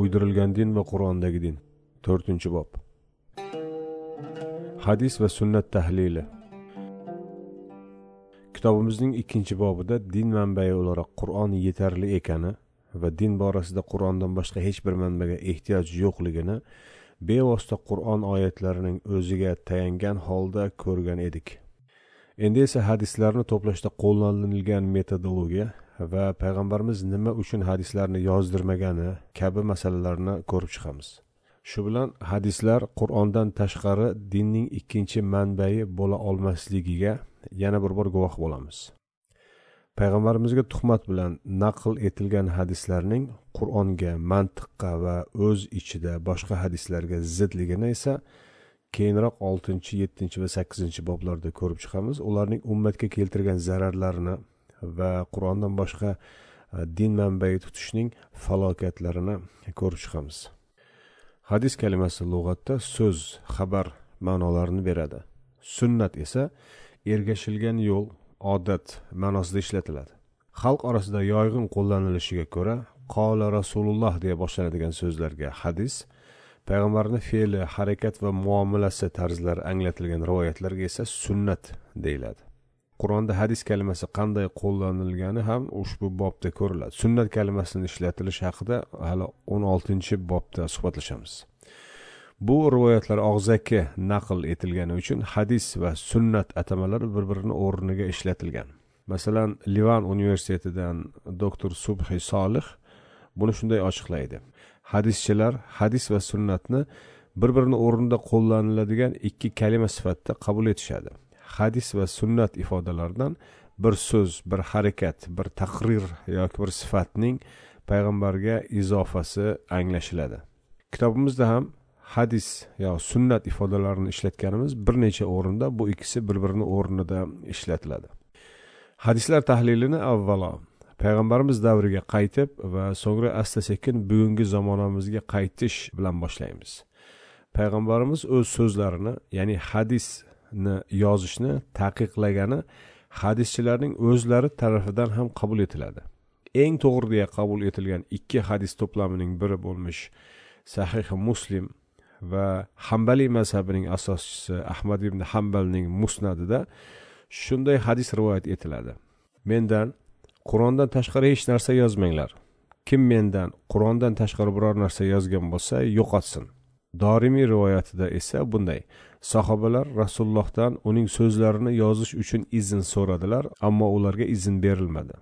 uydirilgan din va qur'ondagi din. To'rtinchi bob. Hadis va sunnat tahlili. Kitobimizning ikkinchi bobida din manbai o'laroq qur'on yetarli ekani va din borasida qur'ondan boshqa hech bir manbaga ehtiyoj yo'qligini bevosita qur'on oyatlarining o'ziga tayangan holda ko'rgan edik. Endi esa hadislarni to'plashda qo'llanilgan metodologiya va payg'ambarimiz nima uchun hadislarni yozdirmagani kabi masalalarni ko'rib chiqamiz. Shu bilan hadislar qur'ondan tashqari dinning ikkinchi manbai bo'la olmasligiga yana bir bor guvoh bo'lamiz. Payg'ambarimizga tuhmat bilan naql etilgan hadislarning qur'onga mantiqqa va o'z ichida boshqa hadislarga zidligini esa keyinroq oltinchi yettinchi va sakkizinchi boblarda ko'rib chiqamiz. Ularning ummatga keltirgan zararlarini va qur'ondan boshqa e, din manbai tutishning falokatlarini ko'rib chiqamiz. Hadis kalimasi lug'atda so'z xabar ma'nolarini beradi. Sunnat esa ergashilgan yo'l odat ma'nosida ishlatiladi. Xalq orasida yoyg'in qo'llanilishiga ko'ra qola rasululloh deya boshlanadigan so'zlarga hadis payg'ambarni fe'li harakat va muomalasi tarzlari anglatilgan rivoyatlarga esa sunnat deyiladi. Qur'onda hadis kalimasi qanday qo'llanilgani ham ushbu bobda ko'riladi. Sunnat kalimasini ishlatilishi haqida hali o'n oltinchi bobda suhbatlashamiz. Bu rivoyatlar og'zaki naql etilgani uchun hadis va sunnat atamalari bir birini o'rniga ishlatilgan. Masalan livan universitetidan doktor subhi solih buni shunday ochiqlaydi hadischilar hadis va sunnatni bir birini o'rnida qo'llaniladigan ikki kalima sifatida qabul etishadi. Hadis va sunnat ifodalaridan bir so'z bir harakat bir taqrir yoki bir sifatning payg'ambarga izofasi anglashiladi. Kitobimizda ham hadis yo sunnat ifodalarini ishlatganimiz bir necha o'rinda bu ikkisi bir birini o'rnida ishlatiladi. Hadislar tahlilini avvalo payg'ambarimiz davriga qaytib va so'ngra asta sekin bugungi zamonamizga qaytish bilan boshlaymiz. Payg'ambarimiz o'z so'zlarini ya'ni hadis yozishni taqiqlagani hadischilarning o'zlari tarafidan ham qabul etiladi. Eng to'g'ri deya qabul etilgan ikki hadis to'plamining biri bo'lmish sahihi muslim va hambaliy mazhabining asoschisi ahmad ibn hambalning musnadida shunday hadis rivoyat etiladi. Mendan qur'ondan tashqari hech narsa yozmanglar. Kim mendan qur'ondan tashqari biror narsa yozgan bo'lsa yo'qotsin. Dorimiy rivoyatida esa bunday. Sahobalar rasulullohdan uning so'zlarini yozish uchun izn so'radilar ammo ularga izn berilmadi.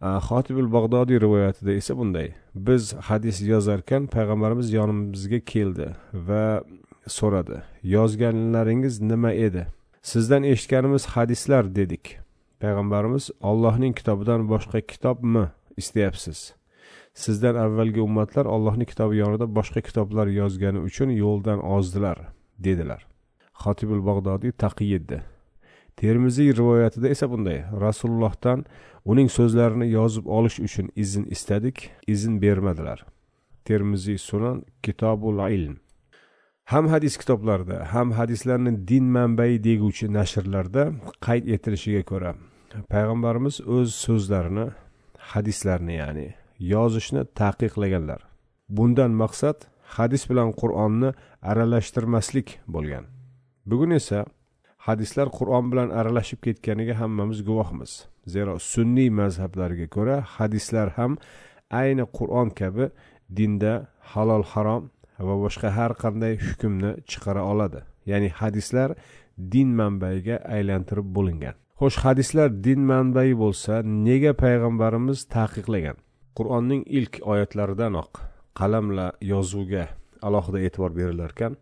Xotibul bag'dodiy rivoyatida esa bunday. Biz hadis yozarkan payg'ambarimiz yonimizga keldi va so'radi yozganlaringiz nima edi? Sizdan eshitganimiz hadislar dedik. Payg'ambarimiz ollohning kitobidan boshqa kitobmi? istayapsiz. Sizdan avvalgi ummatlar allohning kitobi yonida boshqa kitoblar yozgani uchun yo'ldan ozdilar dedilar. Xotibul bag'dodiy taqiyiddi termiziy rivoyatida esa bunday. Rasulullohdan uning so'zlarini yozib olish uchun izn istadik izn bermadilar. Termiziy sunan kitobul ilm. Ham hadis kitoblarida ham hadislarni din manbai deguvchi nashrlarda qayd etilishiga ko'ra payg'ambarimiz o'z so'zlarini hadislarni ya'ni yozishni taqiqlaganlar. Bundan maqsad hadis bilan qur'onni aralashtirmaslik bo'lgan. Bugun esa hadislar qur'on bilan aralashib ketganiga hammamiz guvohmiz. Zero sunniy mazhablarga ko'ra hadislar ham ayni qur'on kabi dinda halol harom va boshqa har qanday hukmni chiqara oladi. Ya'ni hadislar din manbayiga aylantirib bo'lingan. Xo'sh hadislar din manbai bo'lsa nega payg'ambarimiz taqiqlagan? Qur'onning ilk oyatlaridanoq qalamla yozuvga alohida e'tibor berilar ekan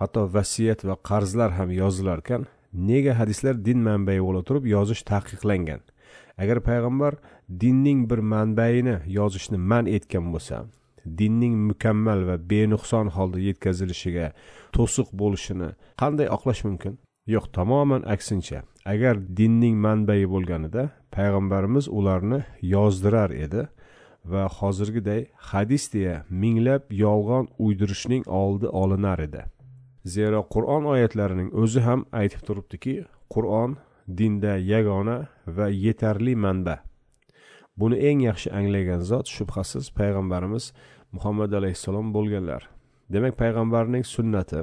hatto vasiyat va qarzlar ham yozilar ekan nega hadislar din manbai bo'la turib yozish taqiqlangan? Agar payg'ambar dinning bir manbaini yozishni man etgan bo'lsa dinning mukammal va benuqson holda yetkazilishiga to'siq bo'lishini qanday oqlash mumkin? Yo'q tamoman aksincha agar dinning manbai bo'lganida payg'ambarimiz ularni yozdirar edi va hozirgiday hadis deya minglab yolg'on uydirishning oldi olinar edi. Zero qur'on oyatlarining o'zi ham aytib turibdiki qur'on dinda yagona va yetarli manba. Buni eng yaxshi anglagan zot shubhasiz payg'ambarimiz muhammad alayhissalom bo'lganlar. Demak payg'ambarning sunnati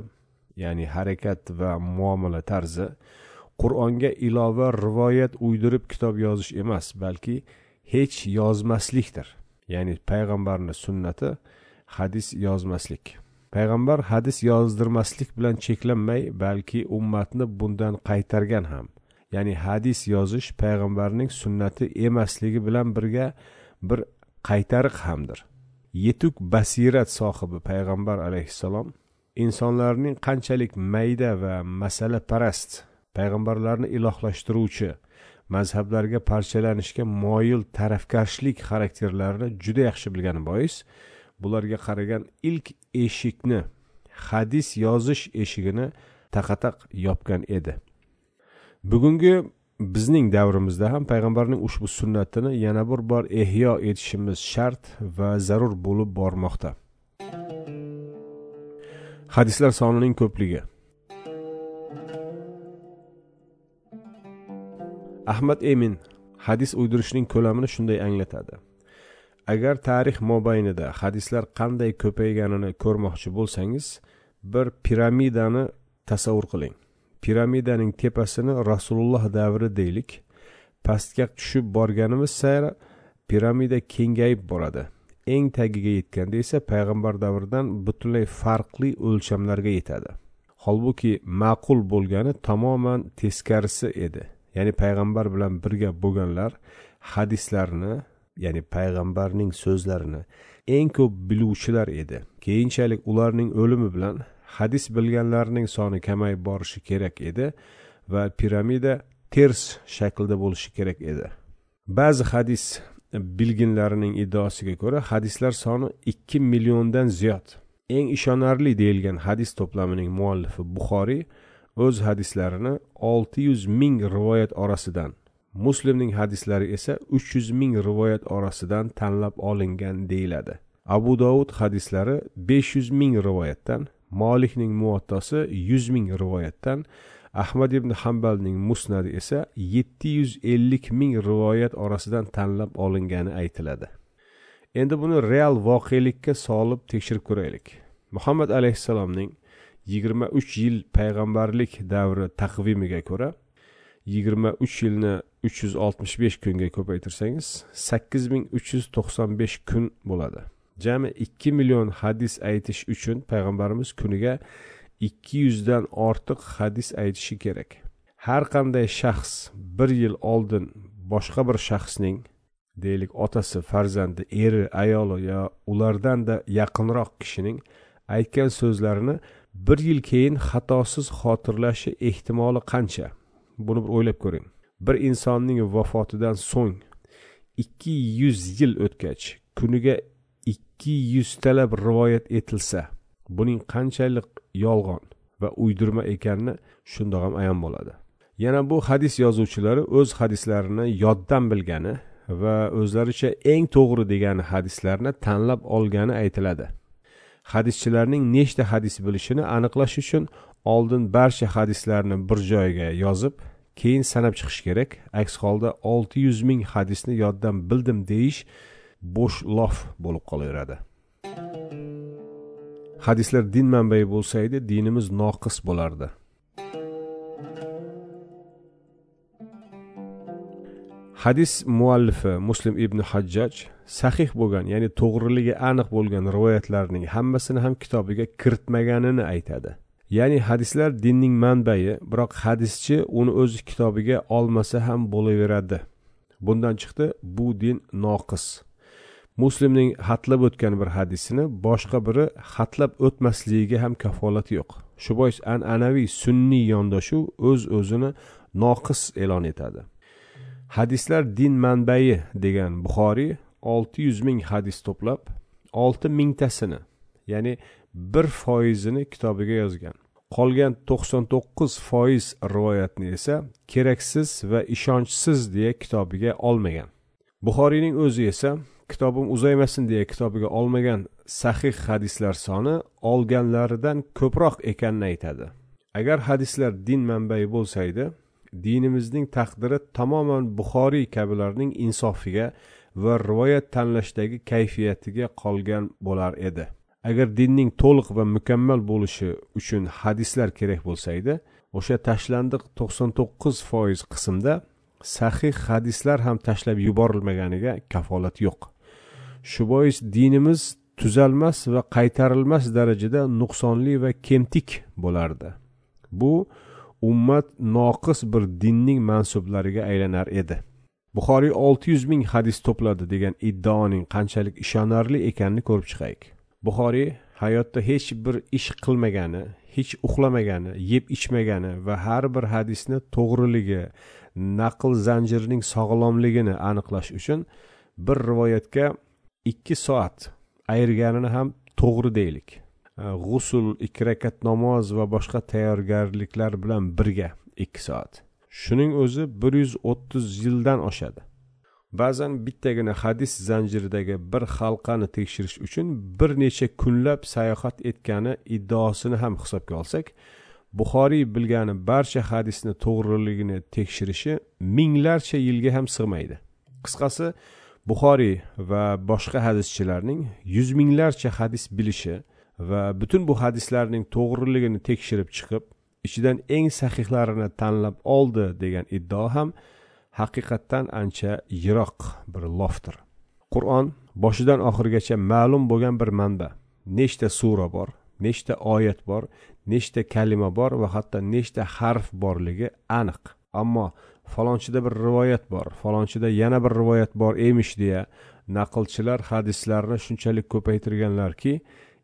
ya'ni harakat va muomala tarzi qur'onga ilova rivoyat uydirib kitob yozish emas balki hech yozmaslikdir. Ya'ni payg'ambarni sunnati hadis yozmaslik. Payg'ambar hadis yozdirmaslik bilan cheklanmay balki ummatni bundan qaytargan ham. Ya'ni hadis yozish payg'ambarning sunnati emasligi bilan birga bir qaytariq hamdir. Yetuk basirat sohibi payg'ambar alayhissalom insonlarning qanchalik mayda va masala parast payg'ambarlarni ilohlashtiruvchi mazhablarga parchalanishga moyil tarafkashlik xarakterlarini juda yaxshi bilgani bois bularga qaragan ilk eshikni hadis yozish eshigini taqataq yopgan edi. Bugungi bizning davrimizda ham payg'ambarning ushbu sunnatini yana bir bor ehyo etishimiz shart va zarur bo'lib bormoqda. Hadislar sonining ko'pligi. Ahmad emin hadis uydirishning ko'lamini shunday anglatadi. Agar tarix mobaynida hadislar qanday ko'payganini ko'rmoqchi bo'lsangiz bir piramidani tasavvur qiling. Piramidaning tepasini rasululloh davri deylik. Pastga tushib borganimiz sari piramida kengayib boradi. Eng tagiga yetganda esa payg'ambar davridan butunlay farqli o'lchamlarga yetadi. Holbuki ma'qul bo'lgani tamoman teskarisi edi. Ya'ni payg'ambar bilan birga bo'lganlar hadislarni ya'ni payg'ambarning so'zlarini eng ko'p biluvchilar edi. Keyinchalik ularning o'limi bilan hadis bilganlarning soni kamayib borishi kerak edi va piramida ters shaklda bo'lishi kerak edi. Ba'zi hadis bilginlarining iddaosiga ko'ra hadislar soni ikki milliondan ziyod. Eng ishonarli deyilgan hadis to'plamining muallifi buxoriy o'z hadislarini olti yuz ming rivoyat orasidan muslimning hadislari esa uch yuz ming rivoyat orasidan tanlab olingan deyiladi. Abu dovud hadislari besh yuz ming rivoyatdan molikning muvattosi yuz ming rivoyatdan ahmad ibn hambalning musnadi esa yetti yuz ellik ming rivoyat orasidan tanlab olingani aytiladi. Endi buni real voqelikka solib tekshirib ko'raylik. Muhammad alayhissalomning yigirma uch yil payg'ambarlik davri taqvimiga ko'ra yigirma uch yilni uch yuz oltmish besh kunga ko'paytirsangiz sakkiz ming uch yuz to'qson besh kun bo'ladi. Jami ikki million hadis aytish uchun payg'ambarimiz kuniga ikki yuzdan ortiq hadis aytishi kerak. Har qanday shaxs bir yil oldin boshqa bir shaxsning deylik otasi farzandi eri ayoli yo ulardanda yaqinroq kishining aytgan so'zlarini bir yil keyin xatosiz xotirlashi ehtimoli qancha? Buni bir o'ylab ko'ring. Bir insonning vafotidan so'ng ikki yuz yil o'tgach kuniga ikki yuztalab rivoyat etilsa buning qanchalik yolg'on va uydirma ekanini shundoq ham ayon bo'ladi. Yana bu hadis yozuvchilari o'z hadislarini yoddan bilgani va o'zlaricha eng to'g'ri degan hadislarni tanlab olgani aytiladi. Hadischilarning nechta hadis bilishini aniqlash uchun oldin barcha hadislarni bir joyga yozib keyin sanab chiqish kerak. Aks holda olti yuz ming hadisni yoddan bildim deyish bo'sh lof bo'lib qolaveradi. Hadislar din manbai bo'lsa edi dinimiz noqis bo'lardi. Hadis muallifi muslim ibn hajjaj sahih bo'lgan ya'ni to'g'riligi aniq bo'lgan rivoyatlarning hammasini ham kitobiga kiritmaganini aytadi. Ya'ni hadislar dinning manbai biroq hadischi uni o'z kitobiga olmasa ham bo'laveradi. Bundan chiqdi bu din noqis. Muslimning xatlab o'tgan bir hadisini boshqa biri xatlab o'tmasligiga ham kafolati yo'q. Shu bois an'anaviy sunniy yondashuv o'z öz o'zini noqis e'lon etadi. Hadislar din manbai degan buxoriy olti yuz ming hadis to'plab olti mingtasini ya'ni bir foizini kitobiga yozgan. Qolgan to'qson to'qqiz foiz rivoyatni esa keraksiz va ishonchsiz deya kitobiga olmagan. Buxoriyning o'zi esa kitobim uzaymasin deya kitobiga olmagan sahih hadislar soni olganlaridan ko'proq ekanini aytadi. Agar hadislar din manbai bo'lsa edi dinimizning taqdiri tamoman buxoriy kabilarning insofiga va rivoyat tanlashdagi kayfiyatiga qolgan bo'lar edi. Agar dinning to'liq va mukammal bo'lishi uchun hadislar kerak bo'lsa edi o'sha tashlandiq to'qson to'qqiz foiz qismda sahih hadislar ham tashlab yuborilmaganiga kafolat yo'q. Shu bois dinimiz tuzalmas va qaytarilmas darajada nuqsonli va kemtik bo'lardi. Bu ummat noqis bir dinning mansublariga aylanar edi. Buxoriy olti yuz ming hadis to'pladi degan iddaoning qanchalik ishonarli ekanini ko'rib chiqaylik. Buxoriy hayotda hech bir ish qilmagani hech uxlamagani yeb ichmagani va har bir hadisni to'g'riligi naql zanjirining sog'lomligini aniqlash uchun bir rivoyatga ikki soat ayirganini ham to'g'ri deylik. G'usul ikki rakat namoz va boshqa tayyorgarliklar bilan birga ikki soat shuning o'zi bir yuz o'ttiz yildan oshadi. Ba'zan bittagina hadis zanjiridagi bir halqani tekshirish uchun bir necha kunlab sayohat etgani iddaosini ham hisobga olsak buxoriy bilgani barcha hadisni to'g'riligini tekshirishi minglarcha yilga ham sig'maydi qisqasi buxoriy va boshqa hadischilarning yuz minglarcha hadis bilishi va butun bu hadislarning to'g'riligini tekshirib chiqib ichidan eng sahihlarini tanlab oldi degan iddao ham haqiqatdan ancha yiroq bir lofdir qur'on boshidan oxirigacha ma'lum bo'lgan bir manba. Nechta sura bor nechta oyat bor nechta kalima bor va hatto nechta harf borligi aniq. Ammo falonchida bir rivoyat bor falonchida yana bir rivoyat bor emish deya naqlchilar hadislarni shunchalik ko'paytirganlarki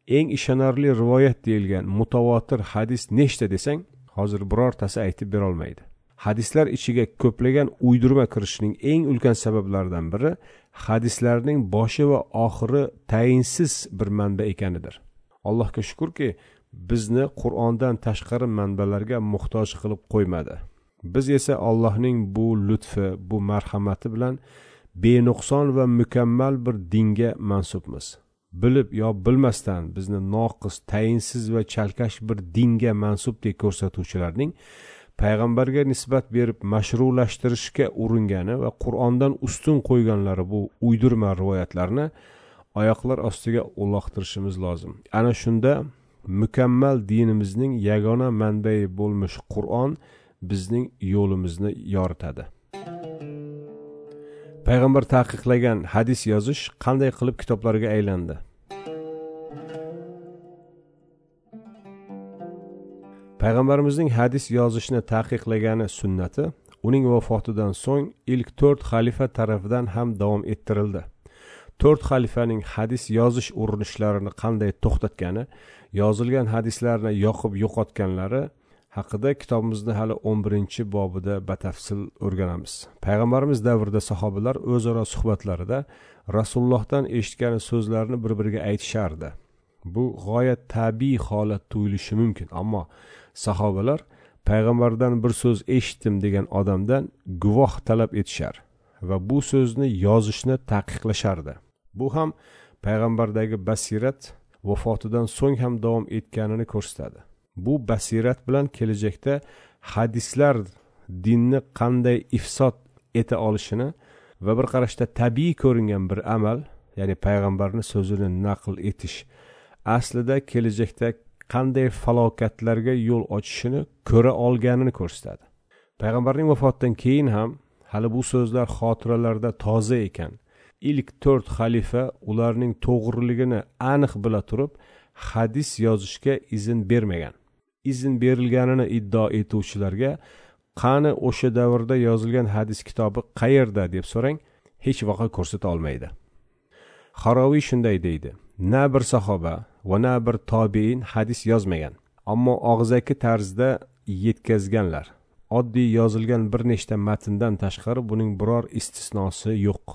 eng ishonarli rivoyat deyilgan mutavotir hadis nechta desang hozir birortasi aytib berolmaydi. Hadislar ichiga ko'plagan uydirma kirishining eng ulkan sabablaridan biri hadislarning boshi va oxiri tayinsiz bir manba ekanidir. Allohga shukurki bizni qur'ondan tashqari manbalarga muhtoj qilib qo'ymadi. Biz esa allohning bu lutfi bu marhamati bilan benuqson va mukammal bir dinga mansubmiz. Bilib yo bilmasdan bizni noqis tayinsiz va chalkash bir dinga mansub deb ko'rsatuvchilarning payg'ambarga nisbat berib mashrulashtirishga uringani va qur'ondan ustun qo'yganlari bu uydirma rivoyatlarni oyoqlar ostiga uloqtirishimiz lozim. Ana shunda mukammal dinimizning yagona manbai bo'lmish qur'on bizning yo'limizni yoritadi. Payg'ambar taqiqlagan hadis yozish qanday qilib kitoblarga aylandi? Payg'ambarimizning hadis yozishni taqiqlagani sunnati uning vafotidan so'ng ilk to'rt xalifa tarafidan ham davom ettirildi. To'rt xalifaning hadis yozish urinishlarini qanday to'xtatgani yozilgan hadislarni yoqib yo'qotganlari haqida kitobimizni hali o'n birinchi bobida batafsil o'rganamiz. Payg'ambarimiz davrida sahobalar o'zaro suhbatlarida rasulullohdan eshitgan so'zlarni bir biriga aytishardi. Bu g'oyat tabiiy holat tuyulishi mumkin ammo sahobalar payg'ambardan bir so'z eshitdim degan odamdan guvoh talab etishar va bu so'zni yozishni taqiqlashardi. Bu ham payg'ambardagi basirat vafotidan so'ng ham davom etganini ko'rsatadi. Bu basirat bilan kelajakda hadislar dinni qanday ifsod eta olishini va bir qarashda tabiiy ko'ringan bir amal ya'ni payg'ambarni so'zini naql etish aslida kelajakda qanday falokatlarga yo'l ochishini ko'ra olganini ko'rsatadi. Payg'ambarning vafotidan keyin ham hali bu so'zlar xotiralarda toza ekan. Ilk to'rt xalifa ularning to'g'riligini aniq bila turib hadis yozishga izn bermagan. Izn berilganini iddao etuvchilarga qani o'sha davrda yozilgan hadis kitobi qayerda? deb so'rang hech vaqo ko'rsata olmaydi. Haroviy shunday deydi na bir sahoba va na bir tobein hadis yozmagan ammo og'zaki tarzda yetkazganlar. Oddiy yozilgan bir nechta matndan tashqari buning biror istisnosi yo'q.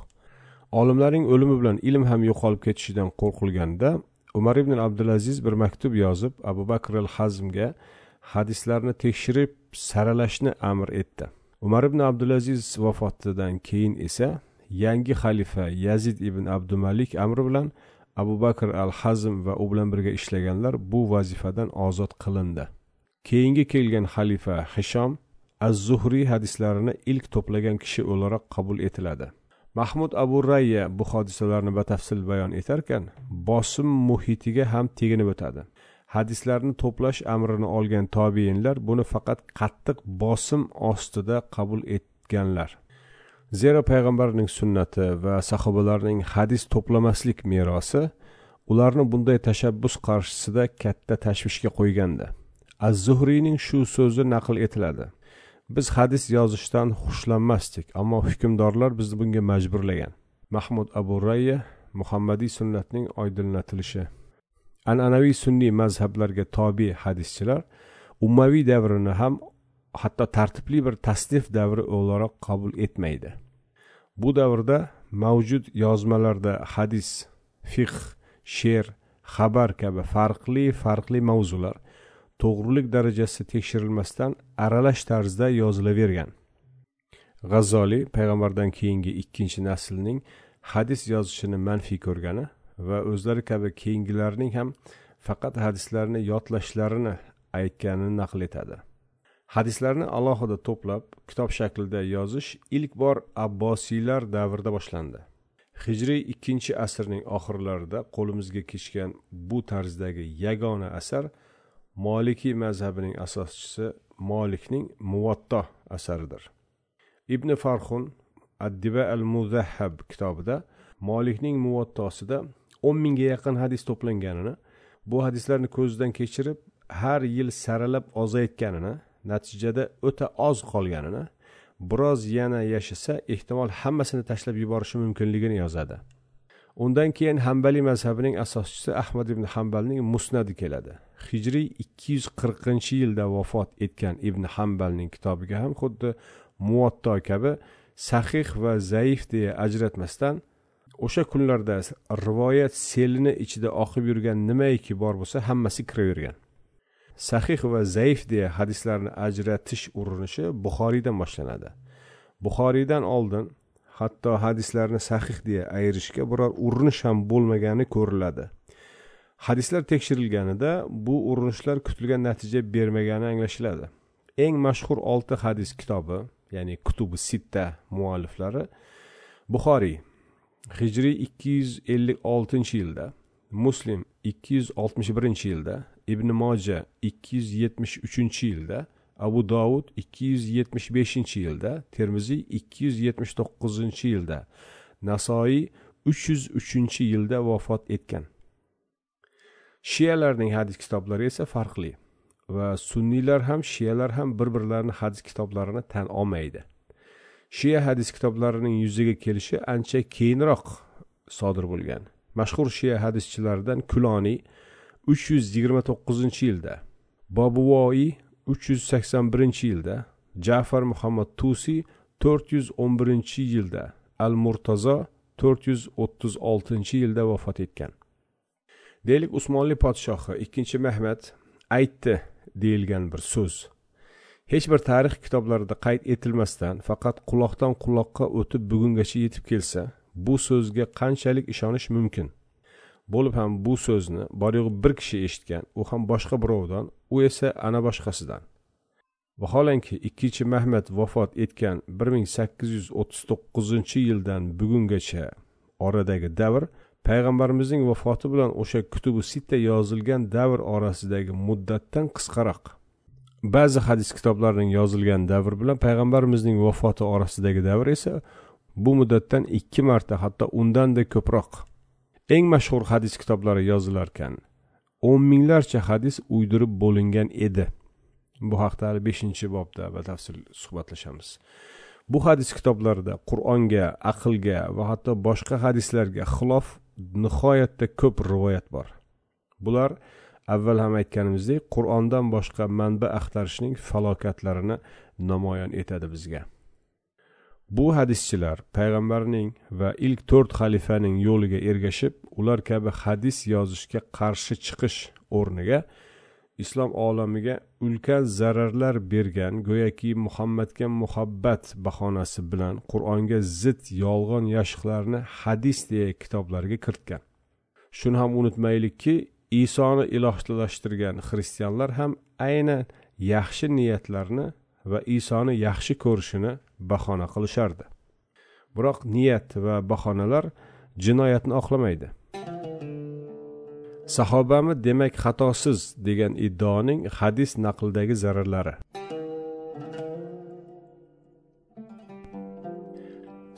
Olimlarning o'limi bilan ilm ham yo'qolib ketishidan qo'rqilganda umar ibn abdulaziz bir maktub yozib abu bakr al hazmga hadislarni tekshirib saralashni amr etdi. Umar ibn abdulaziz vafotidan keyin esa yangi xalifa yazid ibn abdumalik amri bilan abu bakr al hazm va u bilan birga ishlaganlar bu vazifadan ozod qilindi. Keyingi kelgan xalifa hishom az zuhriy hadislarini ilk to'plagan kishi o'laroq qabul etiladi. Mahmud abu rayya bu hodisalarni batafsil bayon etarkan bosim muhitiga ham teginib o'tadi. Hadislarni to'plash amrini olgan tobeinlar buni faqat qattiq bosim ostida qabul etganlar. Zero payg'ambarning sunnati va sahobalarning hadis to'plamaslik merosi ularni bunday tashabbus qarshisida katta tashvishga qo'ygandi. Az zuhriyning shu so'zi naql etiladi. Biz hadis yozishdan xushlanmasdik ammo hukmdorlar bizni bunga majburlagan. Mahmud abu rayya muhammadiy sunnatning oydinlatilishi. An'anaviy sunniy mazhablarga tobe hadischilar ummaviy davrini ham hatto tartibli bir tasnif davri o'laroq qabul etmaydi. Bu davrda mavjud yozmalarda hadis fiqh she'r xabar kabi farqli farqli mavzular to'g'rilik darajasi tekshirilmasdan aralash tarzda yozilavergan. G'azzoliy payg'ambardan keyingi ikkinchi naslning hadis yozishini manfiy ko'rgani va o'zlari kabi keyingilarning ham faqat hadislarni yodlashlarini aytganini naql etadi. Hadislarni alohida to'plab kitob shaklida yozish ilk bor abbosiylar davrida boshlandi. Hijriy ikkinchi asrning oxirlarida qo'limizga kechgan bu tarzdagi yagona asar molikiy mazhabining asoschisi molikning muvatto asaridir. Ibn farxun addiba al muzahhab kitobida molikning muvattosida o'n mingga yaqin hadis to'planganini bu hadislarni ko'zdan kechirib har yil saralab ozaytganini natijada o'ta oz qolganini biroz yana yashasa ehtimol hammasini tashlab yuborishi mumkinligini yozadi. Undan keyin hambaliy mazhabining asoschisi ahmad ibn hambalning musnadi keladi. Hijriy ikki yuz qirqinchi yilda vafot etgan ibn hambalning kitobiga ham xuddi muvatto kabi sahih va zaif deya ajratmasdan o'sha kunlarda rivoyat selini ichida oqib yurgan nimaiki bor bo'lsa hammasi kiravergan. Sahih va zaif deya hadislarni ajratish urinishi buxoriydan boshlanadi. Buxoriydan oldin hatto hadislarni sahih deya ayirishga biror urinish ham bo'lmagani ko'riladi. Hadislar tekshirilganida bu urinishlar kutilgan natija bermagani anglashiladi. Eng mashhur olti hadis kitobi ya'ni kutubi sitta mualliflari buxoriy hijriy ikki yuz ellik oltinchi yilda muslim ikki yuz oltmish birinchi yilda ibn moja ikki yuz yetmish uchinchi yilda abu dovud ikki yuz yetmish beshinchi yilda termiziy ikki yuz yetmish to'qqizinchi yilda nasoiy uch yuz uchinchi yilda vafot etgan. Shiyalarning hadis kitoblari esa farqli va sunniylar ham shiyalar ham bir birlarini hadis kitoblarini tan olmaydi. Shiya hadis kitoblarining yuzaga kelishi ancha keyinroq sodir bo'lgan. Mashhur shiya hadischilaridan kuloniy uch yuz yigirma to'qqizinchi yilda bobuvoiy uch yuz sakson birinchi yilda jafar muhammad tusiy to'rt yuz o'n birinchi yilda al murtazo to'rt yuz o'ttiz oltinchi yilda vafot etgan. Deylik usmonli podshohi ikkinchi mahmad aytdi deyilgan bir so'z. Hech bir tarix kitoblarida qayd etilmasdan faqat quloqdan quloqqa o'tib bugungacha yetib kelsa bu so'zga qanchalik ishonish mumkin? Bo'lib ham bu so'zni bor yo'g'i bir kishi eshitgan u ham boshqa birovdan u esa ana boshqasidan. Vaholanki ikkinchi mahmad vafot etgan bir ming sakkiz yuz o'ttiz to'qqizinchi yildan bugungacha oradagi davr payg'ambarimizning vafoti bilan o'sha kutubi sitta yozilgan davr orasidagi muddatdan qisqaroq. Ba'zi hadis kitoblarining yozilgan davr bilan payg'ambarimizning vafoti orasidagi davr esa bu muddatdan ikki marta hatto undanda ko'proq eng mashhur hadis kitoblari yozilarkan o'n minglarcha hadis uydirib bo'lingan edi. Bu haqda hali beshinchi bobda batafsil suhbatlashamiz. Bu hadis kitoblarida qur'onga aqlga va hatto boshqa hadislarga xilof nihoyatda ko'p rivoyat bor. Bular avval ham aytganimizdek qur'ondan boshqa manba axtarishning falokatlarini namoyon etadi bizga. Bu hadischilar payg'ambarning va ilk to'rt xalifaning yo'liga ergashib ular kabi hadis yozishga qarshi chiqish o'rniga islom olamiga ulkan zararlar bergan go'yoki muhammadga muhabbat bahonasi bilan qur'onga zid yolg'on yashiqlarni hadis deya kitoblarga kiritgan. Shuni ham unutmaylikki isoni ilohlashtirgan xristianlar ham aynan yaxshi niyatlarni va isoni yaxshi ko'rishini bahona qilishardi. Biroq niyat va bahonalar jinoyatni oqlamaydi. Sahobami demak xatosiz degan iddaoning hadis naqldagi zararlari.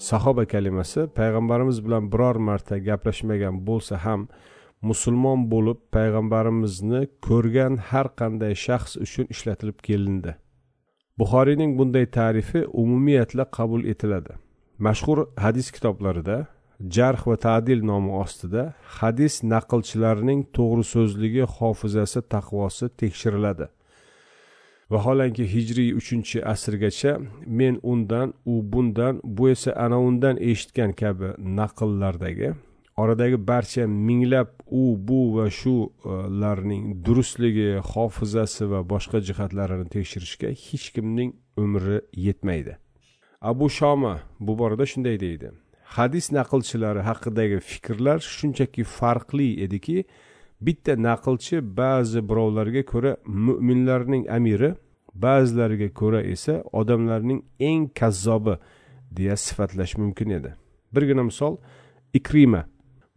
Sahoba kalimasi payg'ambarimiz bilan biror marta gaplashmagan bo'lsa ham musulmon bo'lib payg'ambarimizni ko'rgan har qanday shaxs uchun ishlatilib kelindi. Buxoriyning bunday tarifi umumiyatla qabul etiladi. Mashhur hadis kitoblarida jarh va tadil nomi ostida hadis naqlchilarining to'g'ri so'zligi hofizasi taqvosi tekshiriladi. Vaholanki hijriy uchinchi asrgacha men undan u bundan bu esa ana undan eshitgan kabi naqllardagi oradagi barcha minglab u bu va shularning e, durustligi hofizasi va boshqa jihatlarini tekshirishga hech kimning umri yetmaydi. Abu shoma bu borada shunday deydi. Hadis naqlchilari haqidagi fikrlar shunchaki farqli ediki bitta naqlchi ba'zi birovlarga ko'ra mo'minlarning amiri ba'zilariga ko'ra esa odamlarning eng kazzobi deya sifatlash mumkin edi. Birgina misol ikrima.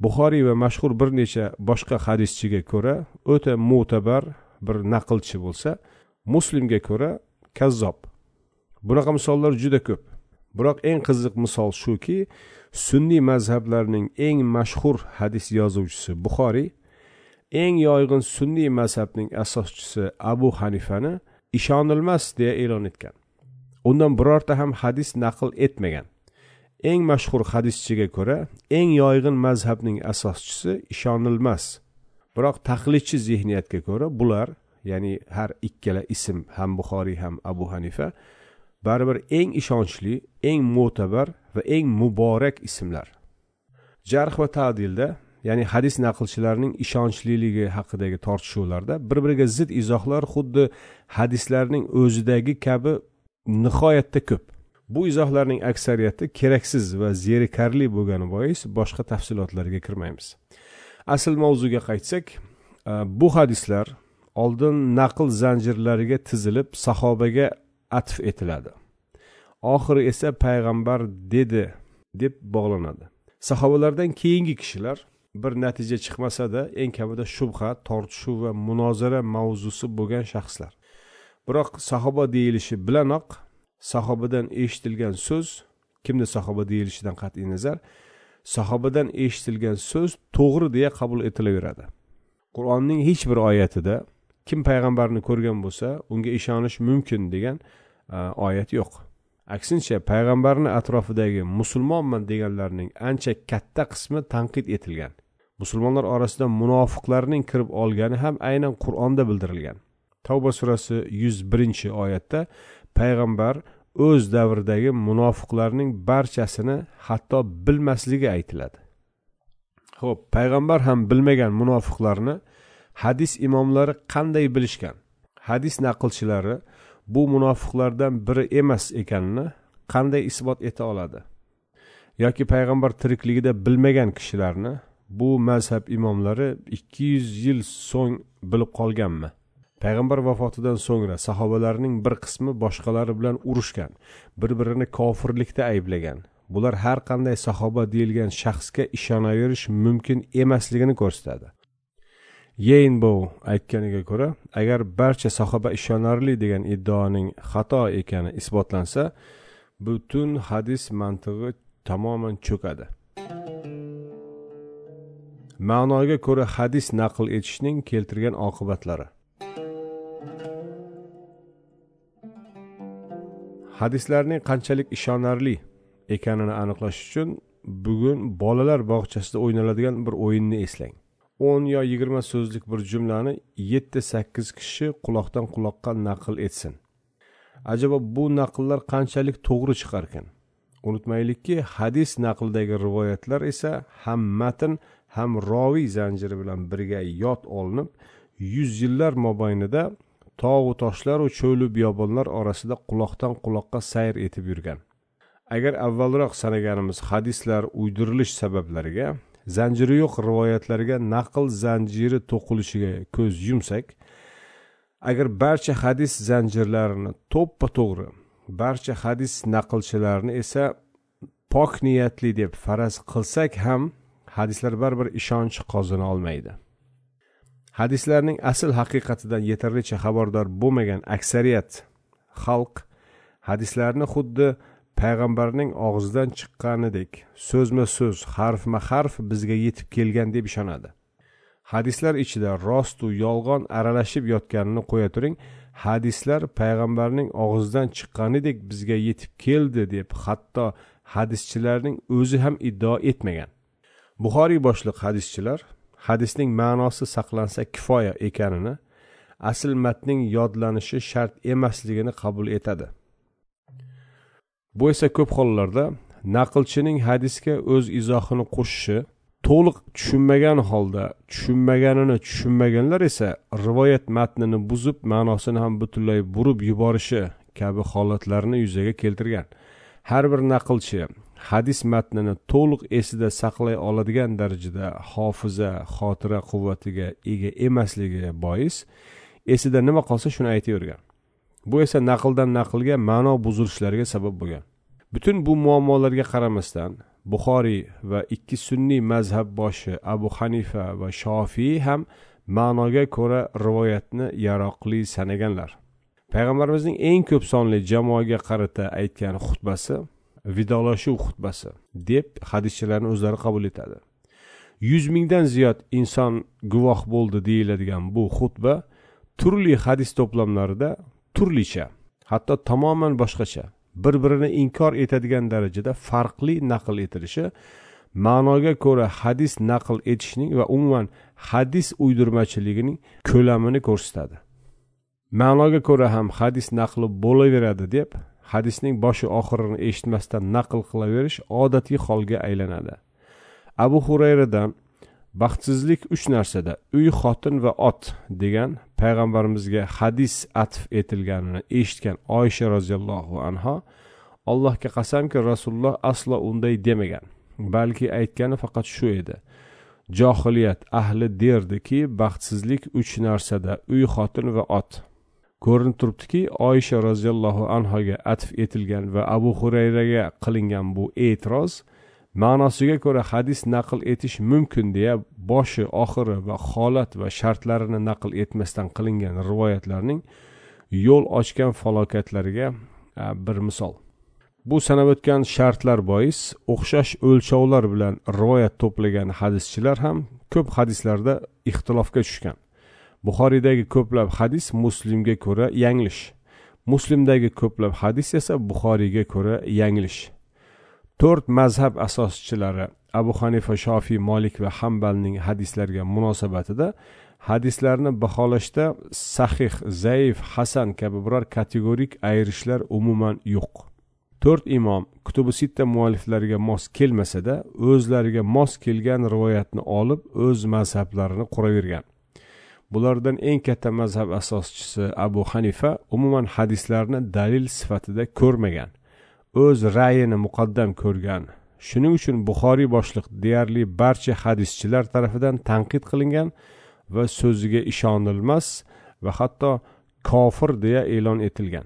Buxoriy va mashhur bir necha boshqa hadischiga ko'ra o'ta mo'tabar bir naqlchi bo'lsa muslimga ko'ra kazzob. Bunaqa misollar juda ko'p. Biroq eng qiziq misol shuki sunniy mazhablarning eng mashhur hadis yozuvchisi buxoriy eng yoyg'in sunniy mazhabning asoschisi abu hanifani ishonilmas deya e'lon etgan. Undan birorta ham hadis naql etmagan. Eng mashhur hadischiga ko'ra eng yoyg'in mazhabning asoschisi ishonilmas. Biroq taqlidchi zehniyatga ko'ra bular ya'ni har ikkala ism ham buxoriy ham abu hanifa baribir eng ishonchli eng mo'tabar va eng muborak ismlar. Jarh va tadilda ya'ni hadis naqlchilarining ishonchliligi haqidagi tortishuvlarda bir biriga zid izohlar xuddi hadislarning o'zidagi kabi nihoyatda ko'p. Bu izohlarning aksariyati keraksiz va zerikarli bo'lgani bois boshqa tafsilotlarga kirmaymiz. Asl mavzuga qaytsak e, bu hadislar oldin naql zanjirlariga tizilib sahobaga atf etiladi. Oxiri esa payg'ambar dedi deb bog'lanadi. Sahobalardan keyingi kishilar bir natija chiqmasada eng kamida shubha tortishuv va munozara mavzusi bo'lgan shaxslar. Biroq sahoba deyilishi bilanoq sahobadan eshitilgan so'z kimni sahoba deyilishidan qat'iy nazar sahobadan eshitilgan so'z to'g'ri deya qabul etilaveradi. Qur'onning hech bir oyatida kim payg'ambarni ko'rgan bo'lsa unga ishonish mumkin degan oyat yo'q. Aksincha payg'ambarni atrofidagi musulmonman deganlarning ancha katta qismi tanqid etilgan. Musulmonlar orasida munofiqlarning kirib olgani ham aynan qur'onda bildirilgan. Tavba surasi yuz birinchi oyatda payg'ambar o'z davridagi munofiqlarning barchasini hatto bilmasligi aytiladi. Ho'p payg'ambar ham bilmagan munofiqlarni hadis imomlari qanday bilishgan? Hadis naqlchilari bu munofiqlardan biri emas ekanini qanday isbot eta oladi? Yoki payg'ambar tirikligida bilmagan kishilarni bu mazhab imomlari ikki yuz yil so'ng bilib qolganmi? Payg'ambar vafotidan so'ngra sahobalarning bir qismi boshqalari bilan urushgan bir birini kofirlikda ayblagan. Bular har qanday sahoba deyilgan shaxsga ishonaverish mumkin emasligini ko'rsatadi. Yeynbow aytganiga ko'ra agar barcha sahoba ishonarli degan iddaoning xato ekani isbotlansa butun hadis mantig'i tamoman cho'kadi. Ma'noga ko'ra hadis naql etishning keltirgan oqibatlari. Hadislarning qanchalik ishonarli ekanini aniqlash uchun bugun bolalar bog'chasida o'ynaladigan bir o'yinni eslang. o'n yo yigirma so'zlik bir jumlani yetti sakkiz kishi quloqdan quloqqa naql etsin. Ajabo bu naqllar qanchalik to'g'ri chiqarkan unutmaylikki hadis naqldagi rivoyatlar esa ham matn ham roviy zanjiri bilan birga yod olinib yuz yillar mobaynida tog'u toshlaru cho'lu biyobonlar orasida quloqdan quloqqa sayr etib yurgan. Agar avvalroq sanaganimiz hadislar uydirilish sabablariga zanjiri yo'q rivoyatlarga naql zanjiri to'qilishiga ko'z yumsak agar barcha hadis zanjirlarini to'ppa to'g'ri barcha hadis naqlchilarini esa pok niyatli deb faraz qilsak ham hadislar baribir ishonch qozona olmaydi. Hadislarning asl haqiqatidan yetarlicha xabardor bo'lmagan aksariyat xalq hadislarni xuddi payg'ambarning og'zidan chiqqanidek so'zma so'z harfma harf bizga yetib kelgan deb ishonadi. Hadislar ichida rostu yolg'on aralashib yotganini qo'ya turing. Hadislar payg'ambarning og'zidan chiqqanidek bizga yetib keldi deb hatto hadischilarning o'zi ham iddao etmagan. Buxoriy boshliq hadischilar hadisning ma'nosi saqlansa kifoya ekanini asl matning yodlanishi shart emasligini qabul etadi. Bu esa ko'p hollarda naqlchining hadisga o'z izohini qo'shishi to'liq tushunmagan holda tushunmaganini tushunmaganlar esa rivoyat matnini buzib ma'nosini ham butunlay burib yuborishi kabi holatlarni yuzaga keltirgan. Har bir naqlchi hadis matnini to'liq esida saqlay oladigan darajada hofiza xotira quvvatiga ega emasligi bois esida nima qolsa shuni aytavergan. Bu esa naqldan naqlga ma'no buzilishlariga sabab bo'lgan. Butun bu muammolarga qaramasdan buxoriy va ikki sunniy mazhab boshi abu hanifa va shofiy ham ma'noga ko'ra rivoyatni yaroqli sanaganlar. Payg'ambarimizning eng ko'p sonli jamoaga qarata aytgan xutbasi vidolashuv xutbasi deb hadischilarni o'zlari qabul etadi. Yuz mingdan ziyod inson guvoh bo'ldi deyiladigan bu xutba turli hadis to'plamlarida turlicha hatto tamoman boshqacha bir birini inkor etadigan darajada farqli naql etilishi ma'noga ko'ra hadis naql etishning va umuman hadis uydirmachiligining ko'lamini ko'rsatadi. Ma'noga ko'ra ham hadis naqli bo'laveradi deb hadisning boshi oxirini eshitmasdan naql qilaverish odatiy holga aylanadi. Abu hurayradan baxtsizlik uch narsada uy xotin va ot degan payg'ambarimizga hadis atf etilganini eshitgan oysha roziyallohu anho allohga qasamki rasululloh aslo unday demagan balki aytgani faqat shu edi. Johiliyat ahli derdiki baxtsizlik uch narsada uy xotin va ot ko'rinib turibdiki oysha roziyallohu anhoga atf etilgan va abu hurayraga qilingan bu e'tiroz ma'nosiga ko'ra hadis naql etish mumkin deya boshi oxiri va holat va shartlarini naql etmasdan qilingan rivoyatlarning yo'l ochgan falokatlariga bir misol. Bu sanab o'tgan shartlar bois o'xshash o'lchovlar bilan rivoyat to'plagan hadischilar ham ko'p hadislarda ixtilofga tushgan. Buxoriydagi ko'plab hadis muslimga ko'ra yanglish. Muslimdagi ko'plab hadis esa buxoriyga ko'ra yanglish. To'rt mazhab asoschilari abu hanifa shofiy molik va hambalning hadislarga munosabatida hadislarni baholashda sahih zaif hasan kabi biror kategorik ayirishlar umuman yo'q. To'rt imom kutubi sitta mualliflariga mos kelmasada o'zlariga mos kelgan rivoyatni olib o'z mazhablarini quravergan. Bulardan eng katta mazhab asoschisi abu hanifa umuman hadislarni dalil sifatida ko'rmagan o'z ra'yini muqaddam ko'rgan. Shuning uchun buxoriy boshliq deyarli barcha hadischilar tarafidan tanqid qilingan va so'ziga ishonilmas va hatto kofir deya e'lon etilgan.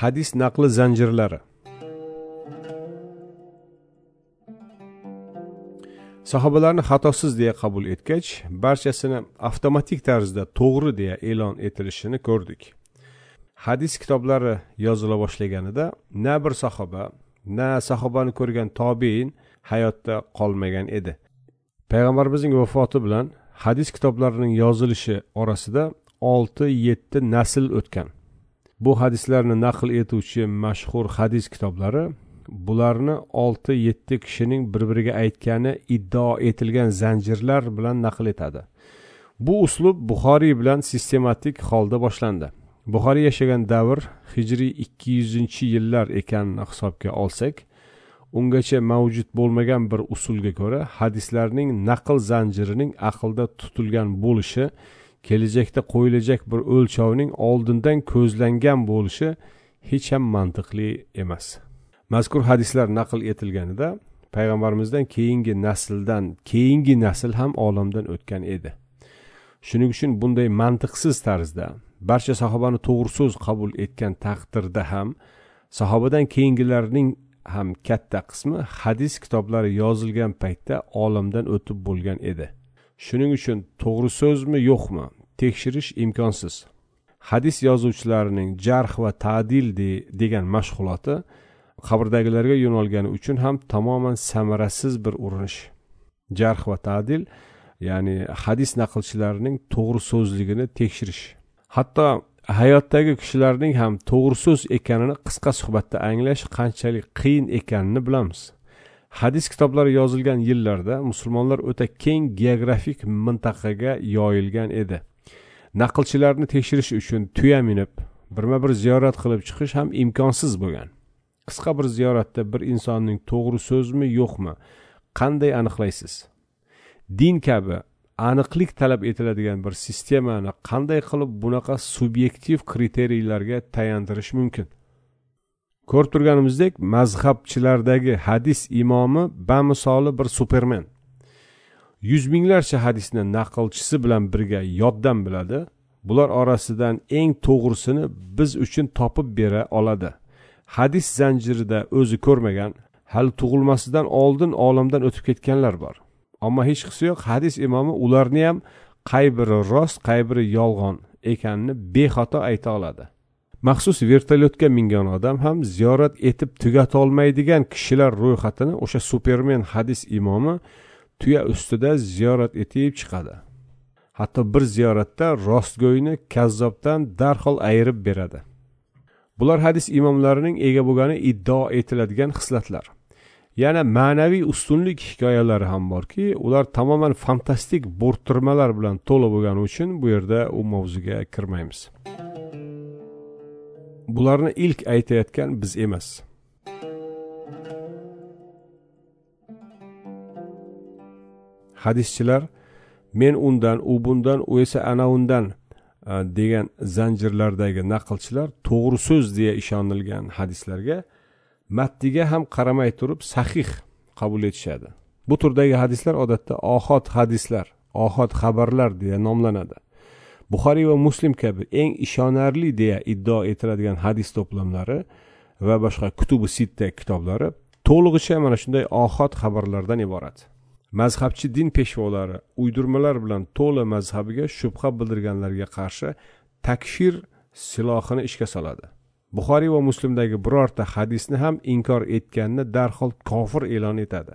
Hadis naqli zanjirlari. Sahobalarni xatosiz deya qabul etgach barchasini avtomatik tarzda to'g'ri deya e'lon etilishini ko'rdik. Hadis kitoblari yozila boshlaganida na bir sahoba na sahobani ko'rgan tobein hayotda qolmagan edi. Payg'ambarimizning vafoti bilan hadis kitoblarining yozilishi orasida olti yetti nasl o'tgan. Bu hadislarni naql etuvchi mashhur hadis kitoblari bularni olti yetti kishining bir biriga aytgani iddao etilgan zanjirlar bilan naql etadi. Bu uslub buxoriy bilan sistematik holda boshlandi. Buxoriy yashagan davr hijriy ikki yuzinchi yillar ekanini hisobga olsak ungacha mavjud bo'lmagan bir usulga ko'ra hadislarning naql zanjirining aqlda tutilgan bo'lishi kelajakda qo'yilajak bir o'lchovning oldindan ko'zlangan bo'lishi hech ham mantiqli emas. Mazkur hadislar naql etilganida payg'ambarimizdan keyingi nasldan keyingi nasl ham olamdan o'tgan edi. Shuning uchun bunday mantiqsiz tarzda barcha sahobani to'g'ri so'z qabul etgan taqdirda ham sahobadan keyingilarning ham katta qismi hadis kitoblari yozilgan paytda olamdan o'tib bo'lgan edi. Shuning uchun to'g'ri so'zmi yo'qmi tekshirish imkonsiz. Hadis yozuvchilarining jarh va tadil de, degan mashg'uloti qabrdagilarga yo'nalgani uchun ham tamoman samarasiz bir urinish jarh va tadil ya'ni hadis naqlchilarining to'g'ri so'zligini tekshirish. Hatto hayotdagi kishilarning ham to'g'ri so'z ekanini qisqa suhbatda anglash qanchalik qiyin ekanini bilamiz. Hadis kitoblari yozilgan yillarda musulmonlar o'ta keng geografik mintaqaga yoyilgan edi. Naqlchilarni tekshirish uchun tuya minib birma bir ziyorat qilib chiqish ham imkonsiz bo'lgan. Qisqa bir ziyoratda bir insonning to'g'ri so'zmi yo'qmi qanday aniqlaysiz? Din kabi aniqlik talab etiladigan bir sistemani qanday qilib bunaqa subyektiv kriteriylarga tayantirish mumkin? Ko'rib turganimizdek mazhabchilardagi hadis imomi bamisoli bir supermen yuz minglarcha hadisni naqlchisi bilan birga yoddan biladi. Bular orasidan eng to'g'risini biz uchun topib bera oladi. Hadis zanjirida o'zi ko'rmagan hali tug'ilmasidan oldin olamdan o'tib ketganlar bor. Ammo hech qisi yo'q hadis imomi ularni ham qay biri rost qay biri yolg'on ekanini bexato ayta oladi. Maxsus vertolyotga mingan odam ham ziyorat etib tugatolmaydigan kishilar ro'yxatini o'sha supermen hadis imomi tuya ustida ziyorat etib chiqadi. Hatto bir ziyoratda rostgo'yni kazzobdan darhol ayirib beradi. Bular hadis imomlarining ega bo'lgani iddao etiladigan xislatlar yana ma'naviy ustunlik hikoyalari ham borki ular tamoman fantastik bo'rttirmalar bilan to'la bo'lgani uchun bu yerda u mavzuga kirmaymiz. Bularni ilk aytayotgan biz emas. Hadischilar men undan u bundan u esa ana undan Э, degan zanjirlardagi naqlchilar to'g'ri so'z deya ishonilgan hadislarga matniga ham qaramay turib sahih qabul etishadi. Bu turdagi hadislar odatda ohod hadislar ohod xabarlar deya nomlanadi. Buxoriy va muslim kabi eng ishonarli deya iddao etiladigan hadis to'plamlari va boshqa kutubi sitta kitoblari to'lig'icha mana shunday ohod xabarlardan iborat. Mazhabchi din peshvolari uydirmalar bilan to'la mazhabiga shubha bildirganlarga qarshi takfir silohini ishga soladi. Buxoriy va muslimdagi birorta hadisni ham inkor etganni darhol kofir e'lon etadi.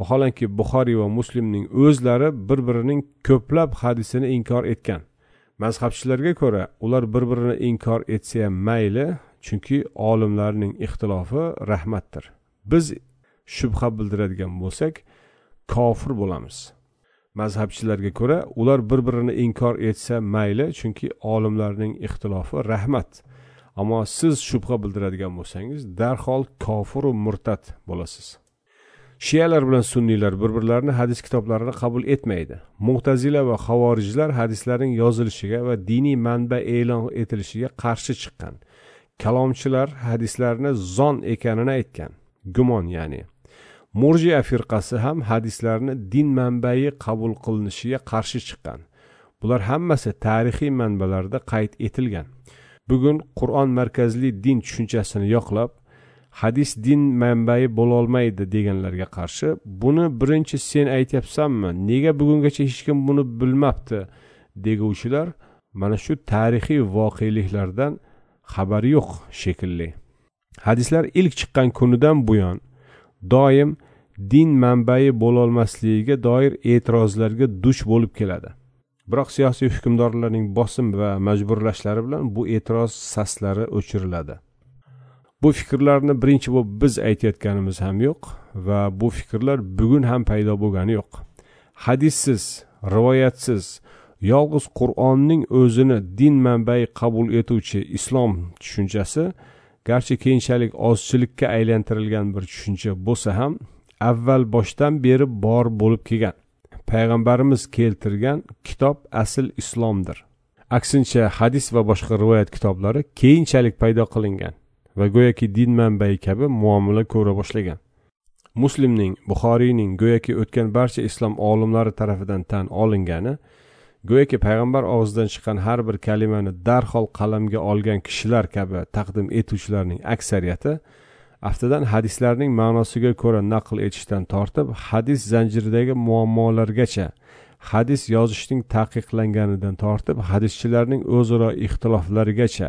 Vaholanki buxoriy va muslimning o'zlari bir birining ko'plab hadisini inkor etgan. Mazhabchilarga ko'ra ular bir birini inkor etsa ham mayli chunki olimlarning ixtilofi rahmatdir. Biz shubha bildiradigan bo'lsak kofir bo'lamiz. Mazhabchilarga ko'ra ular bir birini inkor etsa mayli chunki olimlarning ixtilofi rahmat. Ammo siz shubha bildiradigan bo'lsangiz darhol kofiru murtad bo'lasiz. Shiyalar bilan sunniylar bir birlarini hadis kitoblarini qabul etmaydi. Mu'tazila va havorijlar hadislarning yozilishiga va diniy manba e'lon etilishiga qarshi chiqqan. Kalomchilar hadislarni zon ekanini aytgan. Gumon ya'ni murjiya firqasi ham hadislarni din manbai qabul qilinishiga qarshi chiqqan. Bular hammasi tarixiy manbalarda qayd etilgan. Bugun qur'on markazli din tushunchasini yoqlab hadis din manbai bo'lolmaydi deganlarga qarshi buni birinchi sen aytyapsanmi? Nega bugungacha hech kim buni bilmabdi? deguvchilar mana shu tarixiy voqeliklardan xabari yo'q shekilli. Hadislar ilk chiqqan kunidan buyon doim din manbai bo'lolmasligiga doir e'tirozlarga duch bo'lib keladi. Biroq siyosiy hukmdorlarning bosim va majburlashlari bilan bu e'tiroz saslari o'chiriladi. Bu fikrlarni birinchi bo'lib biz aytayotganimiz ham yo'q va bu fikrlar bugun ham paydo bo'lgani yo'q. Hadissiz rivoyatsiz yolg'iz qur'onning o'zini din manbai qabul etuvchi islom tushunchasi garchi keyinchalik ozchilikka aylantirilgan bir tushuncha bo'lsa ham avval boshdan beri bor bo'lib kelgan. Payg'ambarimiz keltirgan kitob asl islomdir. Aksincha hadis va boshqa rivoyat kitoblari keyinchalik paydo qilingan va go'yoki din manbai kabi muomala ko'ra boshlagan. Muslimning buxoriyning go'yoki o'tgan barcha islom olimlari tarafidan tan olingani go'yoki payg'ambar og'zidan chiqqan har bir kalimani darhol qalamga olgan kishilar kabi taqdim etuvchilarning aksariyati aftidan hadislarning ma'nosiga ko'ra naql etishdan tortib hadis zanjiridagi muammolargacha hadis yozishning taqiqlanganidan tortib hadischilarning o'zaro ixtiloflarigacha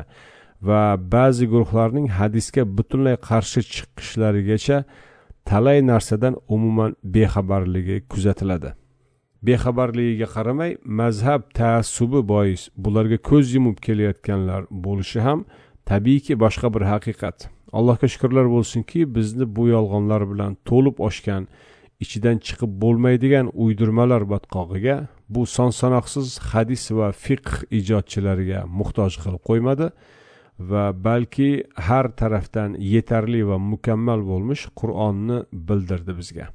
va ba'zi guruhlarning hadisga butunlay qarshi chiqishlarigacha talay narsadan umuman bexabarligi kuzatiladi. Bexabarligiga qaramay mazhab taassubi bois bularga ko'z yumib kelayotganlar bo'lishi ham tabiiyki boshqa bir haqiqat. Allohga shukurlar bo'lsinki bizni bu yolg'onlar bilan to'lib oshgan ichidan chiqib bo'lmaydigan uydirmalar botqog'iga bu son sanoqsiz hadis va fiqh ijodchilariga muhtoj qilib qo'ymadi va balki har tarafdan yetarli va mukammal bo'lmish qur'onni bildirdi bizga.